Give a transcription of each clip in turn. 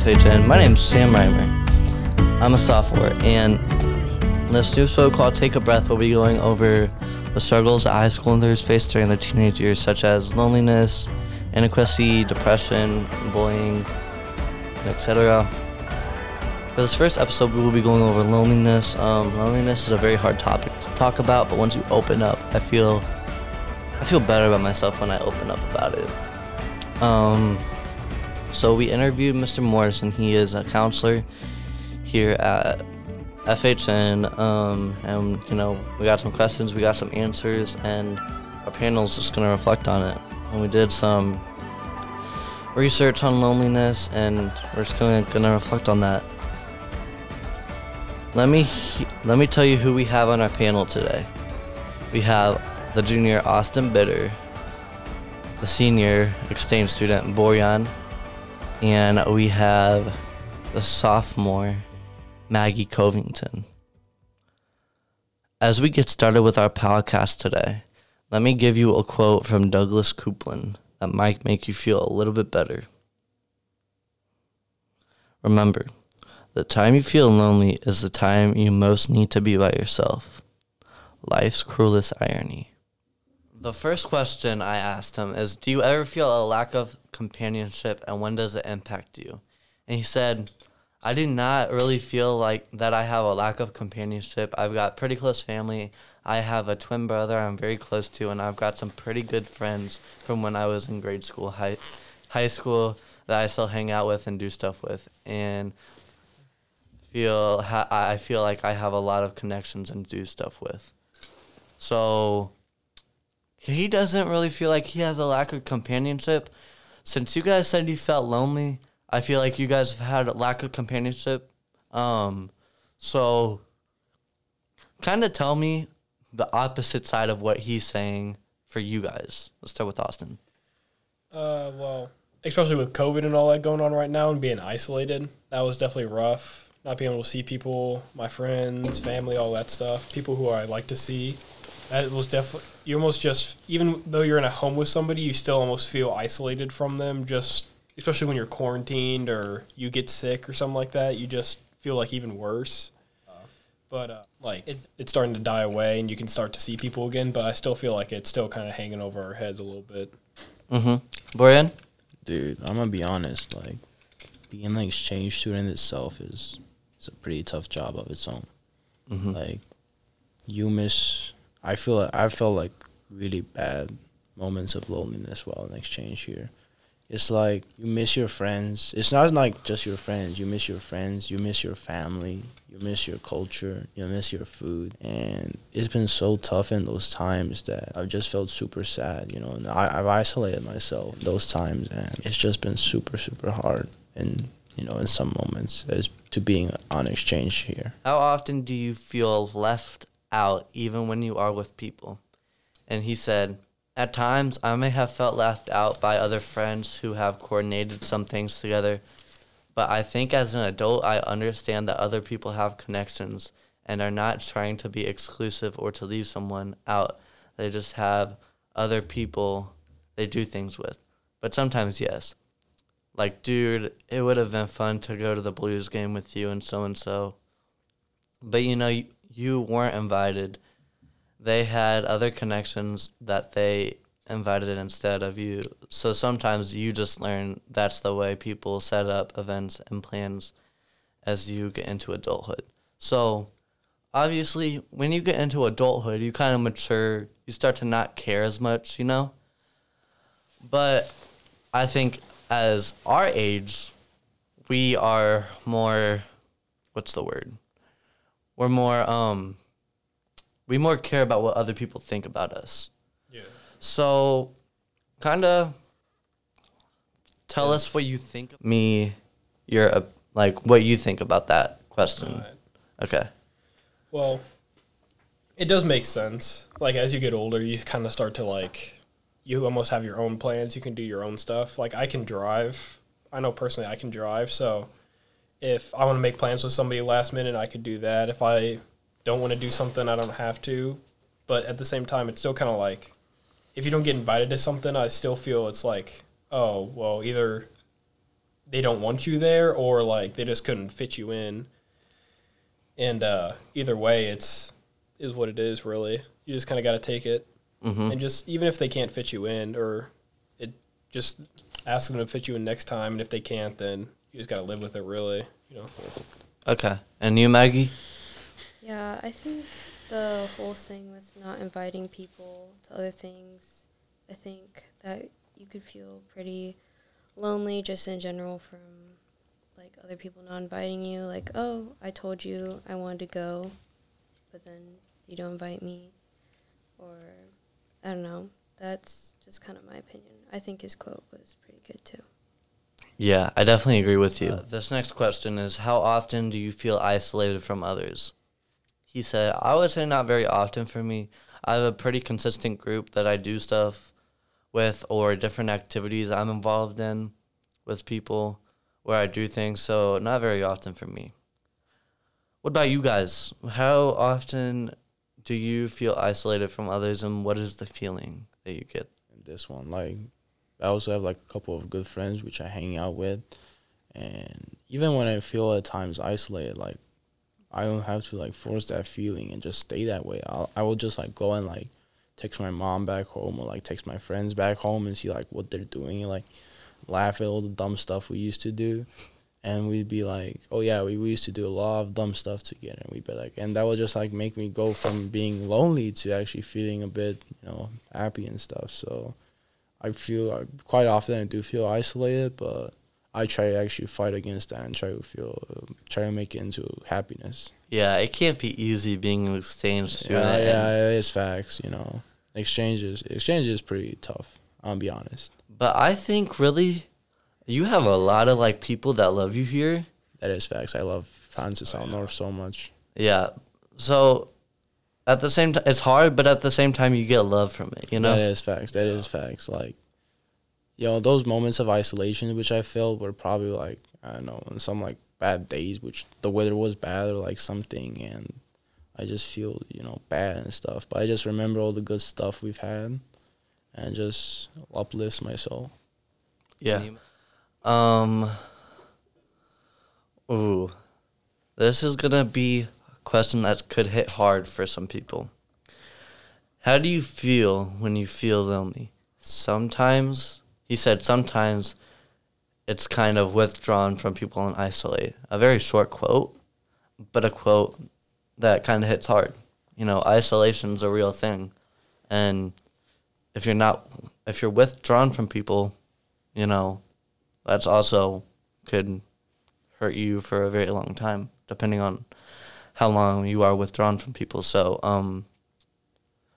FHN. My name's Sam Reimer. I'm a sophomore, and this new show called Take a Breath will be going over the struggles that high schoolers face during their teenage years, such as loneliness, inadequacy, depression, bullying, etc. For this first episode, we will be going over loneliness. Um, loneliness is a very hard topic to talk about, but once you open up, I feel I feel better about myself when I open up about it. Um, so we interviewed Mr. Morrison. He is a counselor here at FHN, um, and you know we got some questions, we got some answers, and our panel is just gonna reflect on it. And we did some research on loneliness, and we're just gonna gonna reflect on that. Let me let me tell you who we have on our panel today. We have the junior Austin Bitter, the senior exchange student Borjan, and we have the sophomore Maggie Covington. As we get started with our podcast today, let me give you a quote from Douglas Coupland that might make you feel a little bit better. Remember, the time you feel lonely is the time you most need to be by yourself. Life's cruelest irony. The first question I asked him is Do you ever feel a lack of companionship and when does it impact you? And he said, I do not really feel like that I have a lack of companionship. I've got pretty close family. I have a twin brother I'm very close to, and I've got some pretty good friends from when I was in grade school, high, high school that I still hang out with and do stuff with. And feel ha- I feel like I have a lot of connections and do stuff with. So he doesn't really feel like he has a lack of companionship. Since you guys said you felt lonely, I feel like you guys have had a lack of companionship. Um, so kind of tell me the opposite side of what he's saying for you guys. Let's start with Austin. Uh, well, especially with COVID and all that going on right now and being isolated, that was definitely rough. Not being able to see people, my friends, family, all that stuff, people who I like to see. That was definitely you almost just even though you're in a home with somebody, you still almost feel isolated from them. Just especially when you're quarantined or you get sick or something like that, you just feel like even worse. But uh, like it's it's starting to die away, and you can start to see people again. But I still feel like it's still kind of hanging over our heads a little bit. Mm-hmm. Borjan? Dude, I'm gonna be honest. Like, being an exchange student itself is is a pretty tough job of its own. Mm-hmm. Like, you miss. I feel like I felt like really bad moments of loneliness while in exchange here. It's like you miss your friends. It's not like just your friends. You miss your friends. You miss your family. You miss your culture. You miss your food. And it's been so tough in those times that I've just felt super sad. You know, and I, I've isolated myself those times, and it's just been super super hard. And you know, in some moments, as to being on exchange here. How often do you feel left out even when you are with people? And he said, At times I may have felt left out by other friends who have coordinated some things together, but I think as an adult I understand that other people have connections and are not trying to be exclusive or to leave someone out. They just have other people they do things with. But sometimes, yes. Like, dude, it would have been fun to go to the Blues game with you and so and so. But you know, you, weren't invited. They had other connections that they invited instead of you. So sometimes you just learn that's the way people set up events and plans as you get into adulthood. So obviously, when you get into adulthood, you kind of mature. You start to not care as much, you know? But I think as our age, we are more, what's the word? We're more, um, we more care about what other people think about us. Yeah. So, kind of tell us what you think. of Me, you're a, like what you think about that question. Alright. Okay. Well, it does make sense. Like as you get older, you kind of start to like you almost have your own plans. You can do your own stuff. Like I can drive. I know personally I can drive, so if I want to make plans with somebody last minute, I could do that. If I don't want to do something, I don't have to. But at the same time, it's still kind of like if you don't get invited to something, I still feel it's like, oh, well, either they don't want you there or like they just couldn't fit you in. And uh, either way, it's is what it is. Really, you just kind of got to take it, Mm-hmm. and just even if they can't fit you in, or it just ask them to fit you in next time, and if they can't, then you just got to live with it. Really, you know. Okay. And you, Maggie? Yeah, I think the whole thing with not inviting people to other things, I think that you could feel pretty lonely just in general from like other people not inviting you. Like, oh, I told you I wanted to go, but then you don't invite me. Or, I don't know. That's just kind of my opinion. I think his quote was pretty good too. Yeah, I definitely agree with you. Uh, this next question is How often do you feel isolated from others? He said, I would say not very often for me. I have a pretty consistent group that I do stuff with or different activities I'm involved in with people where I do things, so not very often for me. What about you guys? How often do you feel isolated from others and what is the feeling that you get? this one. Like I also have like a couple of good friends which I hang out with, and even when I feel at times isolated, like I don't have to like force that feeling and just stay that way. I'll I will just like go and like text my mom back home or like text my friends back home and see like what they're doing like laugh at all the dumb stuff we used to do. And we'd be like, oh yeah, we, we used to do a lot of dumb stuff together. And we'd be like, and that would just like make me go from being lonely to actually feeling a bit, you know, happy and stuff. So I feel quite often I do feel isolated, but I try to actually fight against that and try to feel, uh, try to make it into happiness. Yeah, it can't be easy being an exchange student. Yeah, yeah, it is facts. You know, exchanges, exchange is pretty tough. I'll be honest. But I think really, you have a lot of like people that love you here. That is facts. I love Francis Oh, out yeah. north so much. Yeah. So at the same time, it's hard, but at the same time, you get love from it. You know. That is facts. That is facts. Like, you know, those moments of isolation which I felt were probably like I don't know, on some like bad days, which the weather was bad or like something, and I just feel you know bad and stuff. But I just remember all the good stuff we've had, and just uplifts my soul. Yeah. Um. Ooh, this is gonna be a question that could hit hard for some people. How do you feel when you feel lonely? Sometimes he said sometimes it's kind of withdrawn from people and isolate. A very short quote, but a quote that kind of hits hard. You know, isolation's a real thing, and if you're not, if you're withdrawn from people, you know, that's also could hurt you for a very long time, depending on how long you are withdrawn from people. So, um,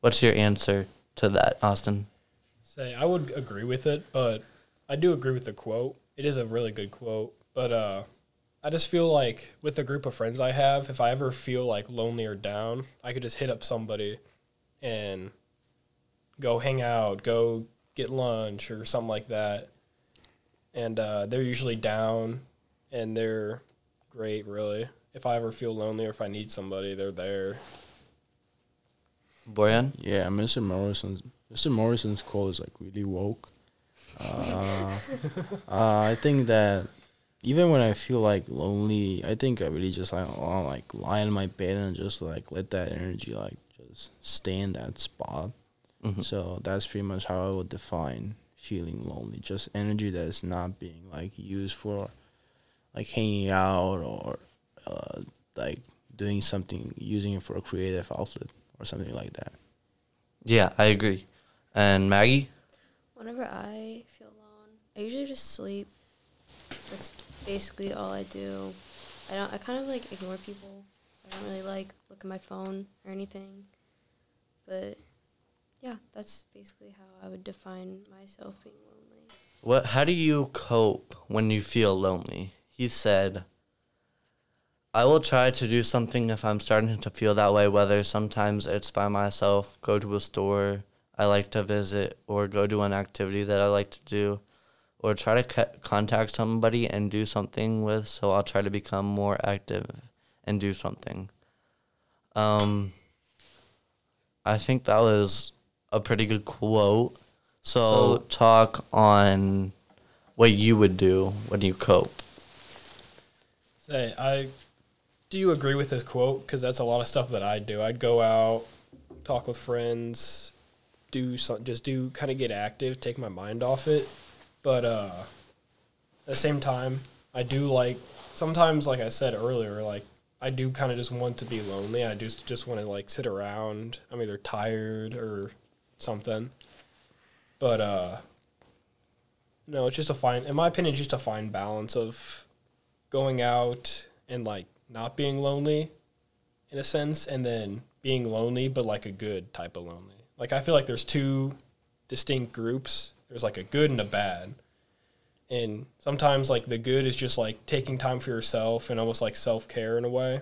what's your answer to that, Austin? Say, I would agree with it, but I do agree with the quote. It is a really good quote, but uh, I just feel like with the group of friends I have, if I ever feel like lonely or down, I could just hit up somebody and go hang out, go get lunch or something like that. And uh, they're usually down and they're great, really. If I ever feel lonely or if I need somebody, they're there. Borjan? Yeah, Mr. Morrison's Mr. Morrison's call is like really woke. Uh, uh, I think that even when I feel like lonely, I think I really just like want to like lie in my bed and just like let that energy like just stay in that spot. Mhm. So that's pretty much how I would define feeling lonely. Just energy that is not being like used for like hanging out or uh, like doing something, using it for a creative outlet or something like that. Yeah, I agree. And Maggie? Whenever I feel alone, I usually just sleep. That's basically all I do. I don't. I kind of like ignore people. I don't really like look at my phone or anything. But yeah, that's basically how I would define myself being lonely. What? How do you cope when you feel lonely? He said, "I will try to do something if I'm starting to feel that way. Whether sometimes it's by myself, go to a store I like to visit, or go to an activity that I like to do, or try to co- contact somebody and do something with. So I'll try to become more active and do something." Um, I think that was a pretty good quote. So, talk on what you would do when you cope. Say, I do you agree with this quote? Because that's a lot of stuff that I do. I'd go out, talk with friends, do some, just do kind of get active, take my mind off it. But uh, at the same time, I do like sometimes, like I said earlier, like I do kind of just want to be lonely. I just just want to like sit around. I'm either tired or something. But uh, no, it's just a fine. In my opinion, just a fine balance of going out and like not being lonely in a sense and then being lonely but like a good type of lonely like i feel like there's two distinct groups there's like a good and a bad and sometimes like the good is just like taking time for yourself and almost like self-care in a way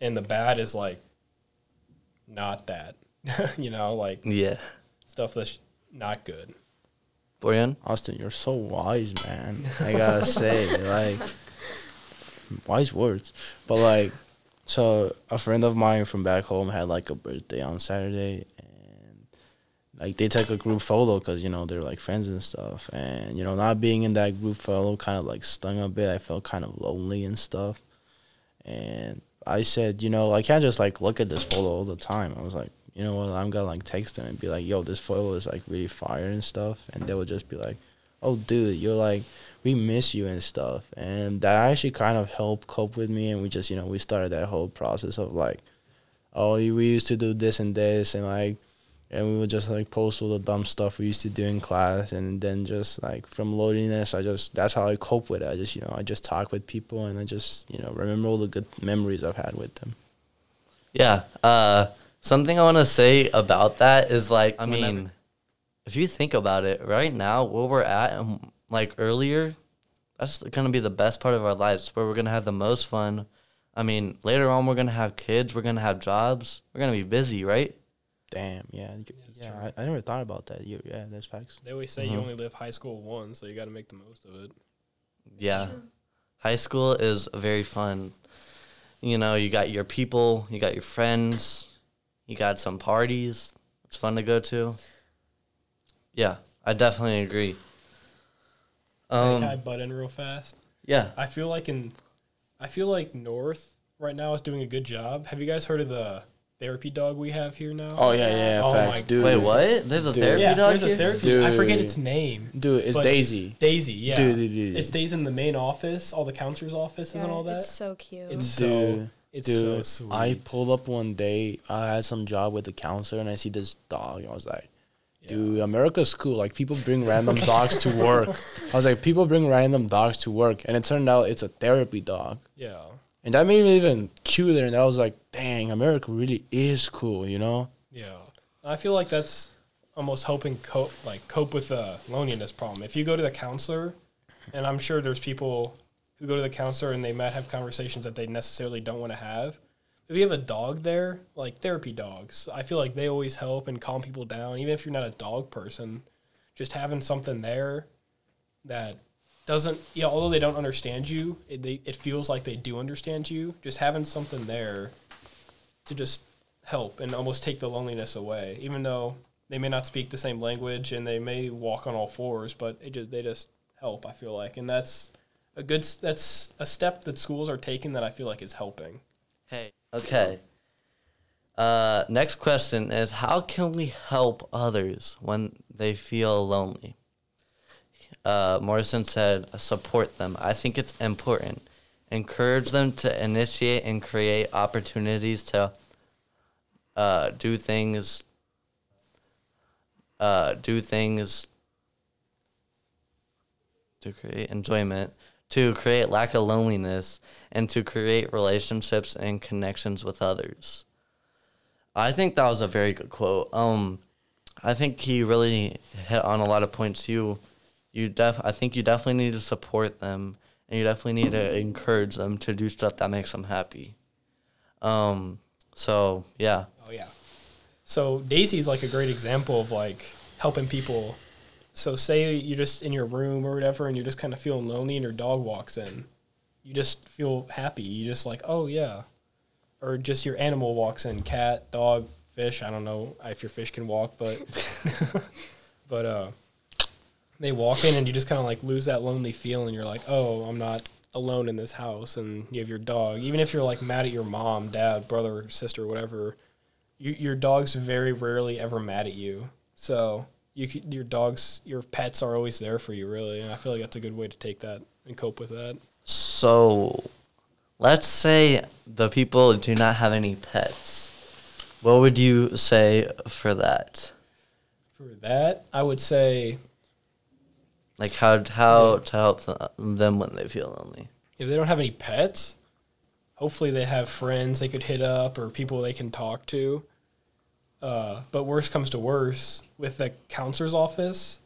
and the bad is like not that you know like Yeah. stuff that's not good Borjan? Austin, you're so wise, man. I gotta say, like, wise words. But like, so a friend of mine from back home had like a birthday on Saturday, and like they took a group photo because you know they're like friends and stuff. And you know, not being in that group photo kind of like stung a bit. I felt kind of lonely and stuff. And I said, you know, I can't just like look at this photo all the time. I was like, you know what, I'm gonna like text them and be like, yo, this photo is like really fire and stuff. And they would just be like, oh, dude, you're like, we miss you and stuff. And that actually kind of helped cope with me. And we just, you know, we started that whole process of like, oh, we used to do this and this. And like, and we would just like post all the dumb stuff we used to do in class. And then just like from loneliness, I just, that's how I cope with it. I just, you know, I just talk with people and I just, you know, remember all the good memories I've had with them. Yeah. Uh, something I want to say about that is like, I Whenever. mean, if you think about it, right now, where we're at, and like earlier, that's gonna be the best part of our lives, where we're gonna have the most fun. I mean, later on, we're gonna have kids, we're gonna have jobs, we're gonna be busy, right? Damn, yeah, you- that's yeah. I, I never thought about that. You, yeah, that's facts. they always say Mhm. you only live high school once so you got to make the most of it Yeah. High school is very fun. You know, you got your people, you got your friends, you got some parties. It's fun to go to. Yeah, I definitely agree. Can I Um, butt in real fast? yeah. I feel like in, I feel like North right now is doing a good job. Have you guys heard of the therapy dog we have here now? Oh yeah, yeah, Oh facts, my dude. Wait, what? There's a Dude. therapy yeah, dog there's a here? therapy. I forget its name. Dude, it's Daisy. Daisy, yeah. Dude, dude, dude. It stays in the main office, all the counselors' offices and all that. It's so cute. It's Dude, so it's Dude, so sweet. I pulled up one day. I had some job with the counselor, and I see this dog. And I was like, "Dude, America's cool. Like people bring random dogs to work." I was like, "People bring random dogs to work," and it turned out it's a therapy dog, yeah. and that made me even cuter. And I was like, "Dang, America really is cool," you know? Yeah, I feel like that's almost helping cope like cope with the loneliness problem. If you go to the counselor, and I'm sure there's people who go to the counselor and they might have conversations that they necessarily don't want to have. If you have a dog there, like therapy dogs, I feel like they always help and calm people down. Even if you're not a dog person, just having something there that doesn't, yeah, although they don't understand you, it, they, it feels like they do understand you. Just having something there to just help and almost take the loneliness away, even though they may not speak the same language and they may walk on all fours, but it just they just help. I feel like, and that's a good that's a step that schools are taking that I feel like is helping. Hey. Okay. Uh, next question is how can we help others when they feel lonely? Uh, Morrison said, support them. I think it's important. Encourage them to initiate and create opportunities to uh, do things. Uh, do things to create enjoyment, to create lack of loneliness, and to create relationships and connections with others. I think that was a very good quote. Um, I think he really hit on a lot of points. You, you def. I think you definitely need to support them, and you definitely need to encourage them to do stuff that makes them happy. Um. So yeah. Oh yeah. So Daisy's like a great example of like helping people. So say you're just in your room or whatever, and you're just kind of feeling lonely, and your dog walks in. You just feel happy. You just like, oh yeah, or just your animal walks in, cat, dog, fish. I don't know if your fish can walk, but but uh, they walk in and you just kind of like lose that lonely feeling. You're like, oh, I'm not alone in this house, and you have your dog. Even if you're like mad at your mom, dad, brother, sister, whatever, you, your dog's very rarely ever mad at you. So you your dogs, your pets are always there for you, really. And I feel like that's a good way to take that and cope with that. So, let's say the people do not have any pets. What would you say for that? For that, I would say Like how how to help them when they feel lonely. if they don't have any pets, hopefully they have friends they could hit up or people they can talk to. Uh, but worse comes to worse, with the counselor's office,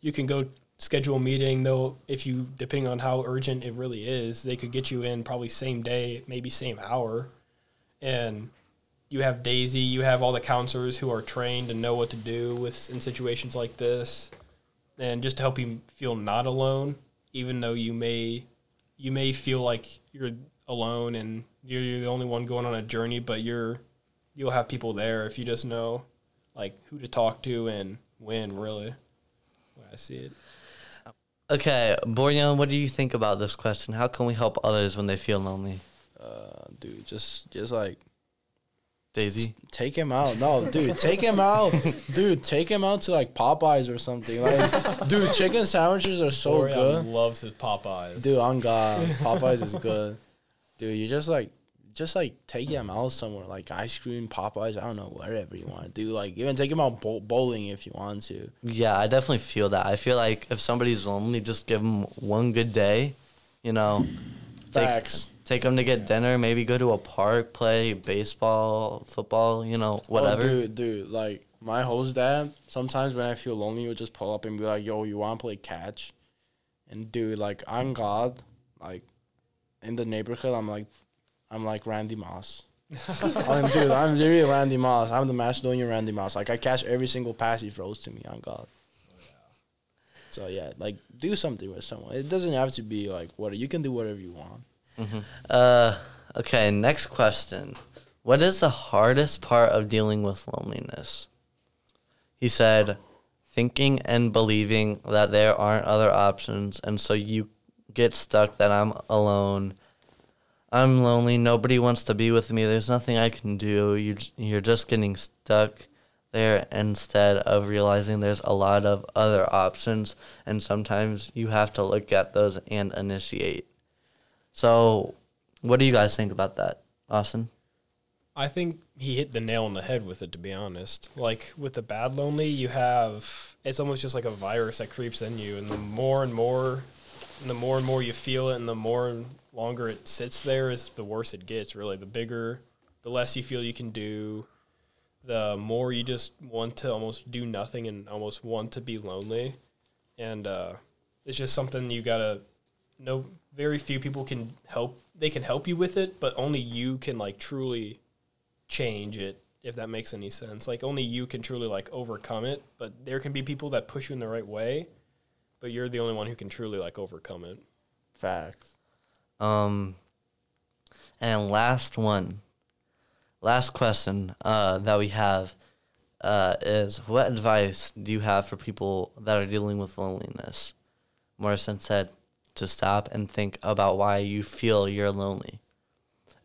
you can go schedule a meeting. Though, if you depending on how urgent it really is, they could get you in probably same day, maybe same hour, and you have Daisy. You have all the counselors who are trained and know what to do with in situations like this, and just to help you feel not alone, even though you may you may feel like you're alone and you're, you're the only one going on a journey, but you're you'll have people there if you just know like who to talk to and when. Really, the way I see it. Okay, Borjan, what do you think about this question? How can we help others when they feel lonely? Uh, dude, just just like Daisy? take him out. No, dude, take him out. Dude, take him out to like Popeyes or something. Like, dude, chicken sandwiches are so Borjan good. loves his Popeyes. Dude, on God, Popeyes is good. Dude, you just like, just like take him out somewhere, like ice cream, Popeyes. I don't know, whatever you want to do. Like, even take him out bow- bowling if you want to. Yeah, I definitely feel that. I feel like if somebody's lonely, just give them one good day. You know, take, Facts. take them to get dinner, maybe go to a park, play baseball, football, you know, oh, whatever. Oh, dude, dude, like my host dad. Sometimes when I feel lonely, he'll just pull up and be like, "Yo, you want to play catch?" And dude, like I'm God, like in the neighborhood, I'm like, I'm like Randy Moss. I'm, dude, I'm literally Randy Moss. I'm the Macedonian Randy Moss. Like I catch every single pass he throws to me. On God. So yeah, like do something with someone. It doesn't have to be like what you can do whatever you want. Uh, okay, next question. What is the hardest part of dealing with loneliness? He said, thinking and believing that there aren't other options, and so you get stuck that I'm alone. I'm lonely. Nobody wants to be with me. There's nothing I can do. You you're just getting stuck there instead of realizing there's a lot of other options, and sometimes you have to look at those and initiate. So, what do you guys think about that, Austin? I think he hit the nail on the head with it. To be honest, like with the bad lonely, you have it's almost just like a virus that creeps in you, and the more and more, and the more and more you feel it, and the more longer it sits there, is the worse it gets. Really, the bigger, the less you feel you can do, the more you just want to almost do nothing and almost want to be lonely, and uh, it's just something you gotta know. Very few people can help. They can help you with it, but only you can like truly change it if that makes any sense like only you can truly like overcome it but there can be people that push you in the right way but you're the only one who can truly like overcome it Facts. Um, and last one, last question uh, that we have uh, is what advice do you have for people that are dealing with loneliness? Morrison said to stop and think about why you feel you're lonely.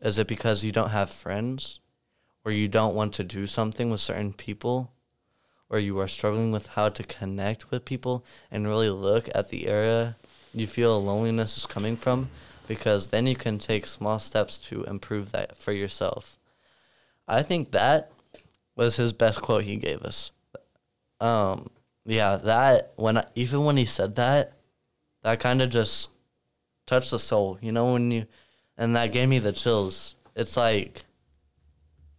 Is it because you don't have friends? Or you don't want to do something with certain people? Or you are struggling with how to connect with people and really look at the area you feel loneliness is coming from? Because then you can take small steps to improve that for yourself. I think that was his best quote he gave us. Um, yeah, that when I, even when he said that, that kind of just touched the soul. You know when you, and that gave me the chills. It's like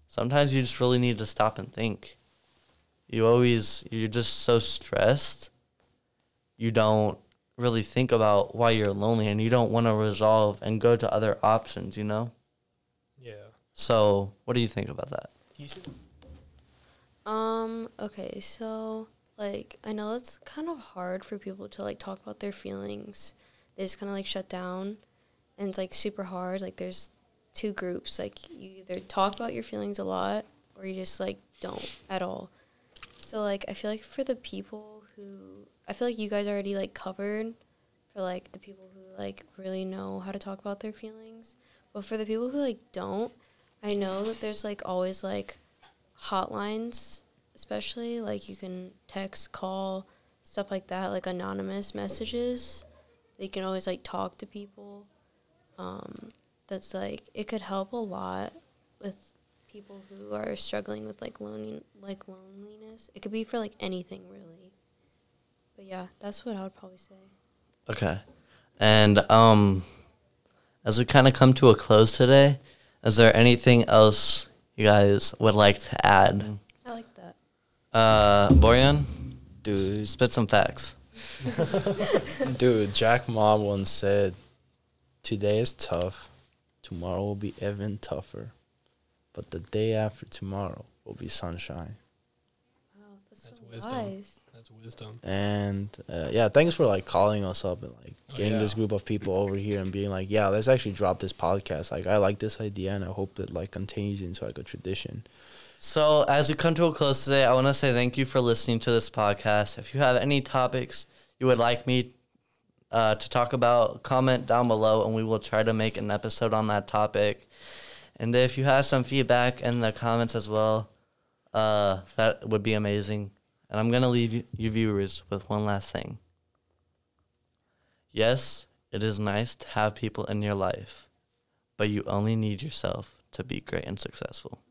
sometimes you just really need to stop and think. You always you're just so stressed. You don't really think about why you're lonely, and you don't want to resolve and go to other options. You know. yeah So, what do you think about that? Um, okay, so like I know it's kind of hard for people to like talk about their feelings. They just kind of like shut down and it's like super hard. Like there's two groups. Like you either talk about your feelings a lot or you just like don't at all. So like I feel like for the people who I feel like you guys already like covered for like the people who like really know how to talk about their feelings. But for the people who like don't, I know that there's like always like hotlines, especially like you can text, call, stuff like that, like anonymous messages. You can always like talk to people. Um, that's like it could help a lot with people who are struggling with like lonely like loneliness. It could be for like anything really. But yeah, that's what I would probably say. Okay. And um as we kind of come to a close today, is there anything else you guys would like to add? I like that. Uh Borjan, Dude, spit some facts. dude, Jack Ma once said, "Today is tough, tomorrow will be even tougher, but the day after tomorrow will be sunshine." Wow, that's, That's so wisdom. wise. That's wisdom. And uh, yeah, thanks for like calling us up and like Oh, getting this group of people over here and being like, yeah, let's actually drop this podcast. Like, I like this idea and I hope it like continues into like a tradition. So, as we come to a close today, I want to say thank you for listening to this podcast. If you have any topics you would like me uh, to talk about, comment down below and we will try to make an episode on that topic. And if you have some feedback in the comments as well, uh, that would be amazing. And I'm going to leave you, viewers with one last thing. Yes, it is nice to have people in your life, but you only need yourself to be great and successful.